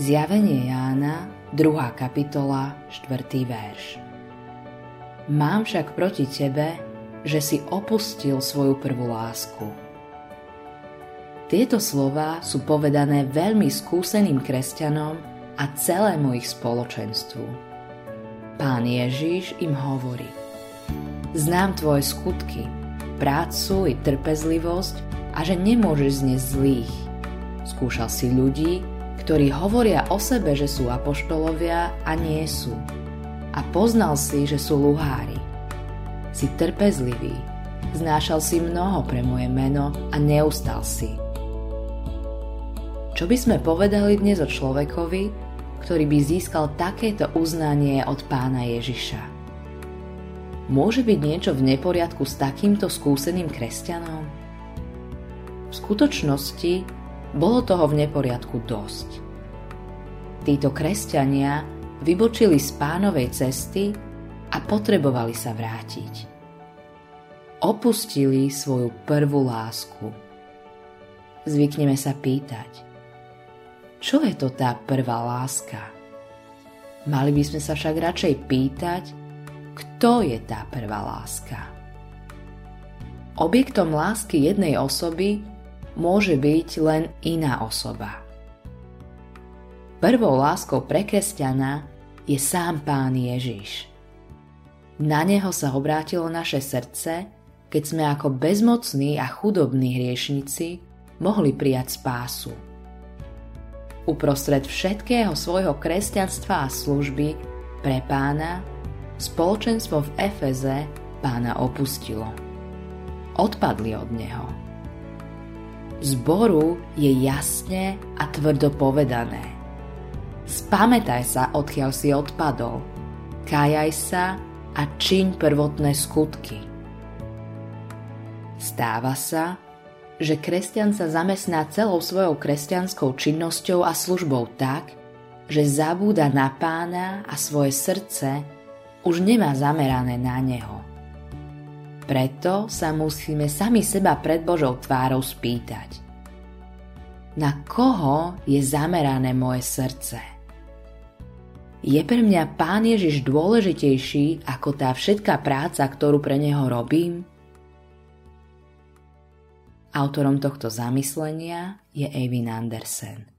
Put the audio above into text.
Zjavenie Jána, 2. kapitola, 4. verš. Mám však proti tebe, že si opustil svoju prvú lásku. Tieto slova sú povedané veľmi skúseným kresťanom a celému ich spoločenstvu. Pán Ježiš im hovorí Znám tvoje skutky, prácu i trpezlivosť a že nemôžeš znieť zlých. Skúšal si ľudí, ktorí hovoria o sebe, že sú apoštolovia a nie sú. A poznal si, že sú luhári. Si trpezlivý, znášal si mnoho pre moje meno a neustal si. Čo by sme povedali dnes o človekovi, ktorý by získal takéto uznanie od pána Ježiša? Môže byť niečo v neporiadku s takýmto skúseným kresťanom? V skutočnosti bolo toho v neporiadku dosť. Títo kresťania vybočili z pánovej cesty a potrebovali sa vrátiť. Opustili svoju prvú lásku. Zvykneme sa pýtať, čo je to tá prvá láska? Mali by sme sa však radšej pýtať, kto je tá prvá láska. Objektom lásky jednej osoby môže byť len iná osoba. Prvou láskou pre kresťana je sám Pán Ježiš. Na Neho sa obrátilo naše srdce, keď sme ako bezmocní a chudobní hriešnici mohli prijať spásu. Uprostred všetkého svojho kresťanstva a služby pre pána spoločenstvo v Efeze pána opustilo. Odpadli od neho zboru je jasne a tvrdo povedané. Spamätaj sa, odkiaľ si odpadol. Kájaj sa a čiň prvotné skutky. Stáva sa, že kresťan sa zamestná celou svojou kresťanskou činnosťou a službou tak, že zabúda na pána a svoje srdce už nemá zamerané na neho. Preto sa musíme sami seba pred Božou tvárou spýtať. Na koho je zamerané moje srdce? Je pre mňa Pán Ježiš dôležitejší ako tá všetká práca, ktorú pre Neho robím? Autorom tohto zamyslenia je Eivin Andersen.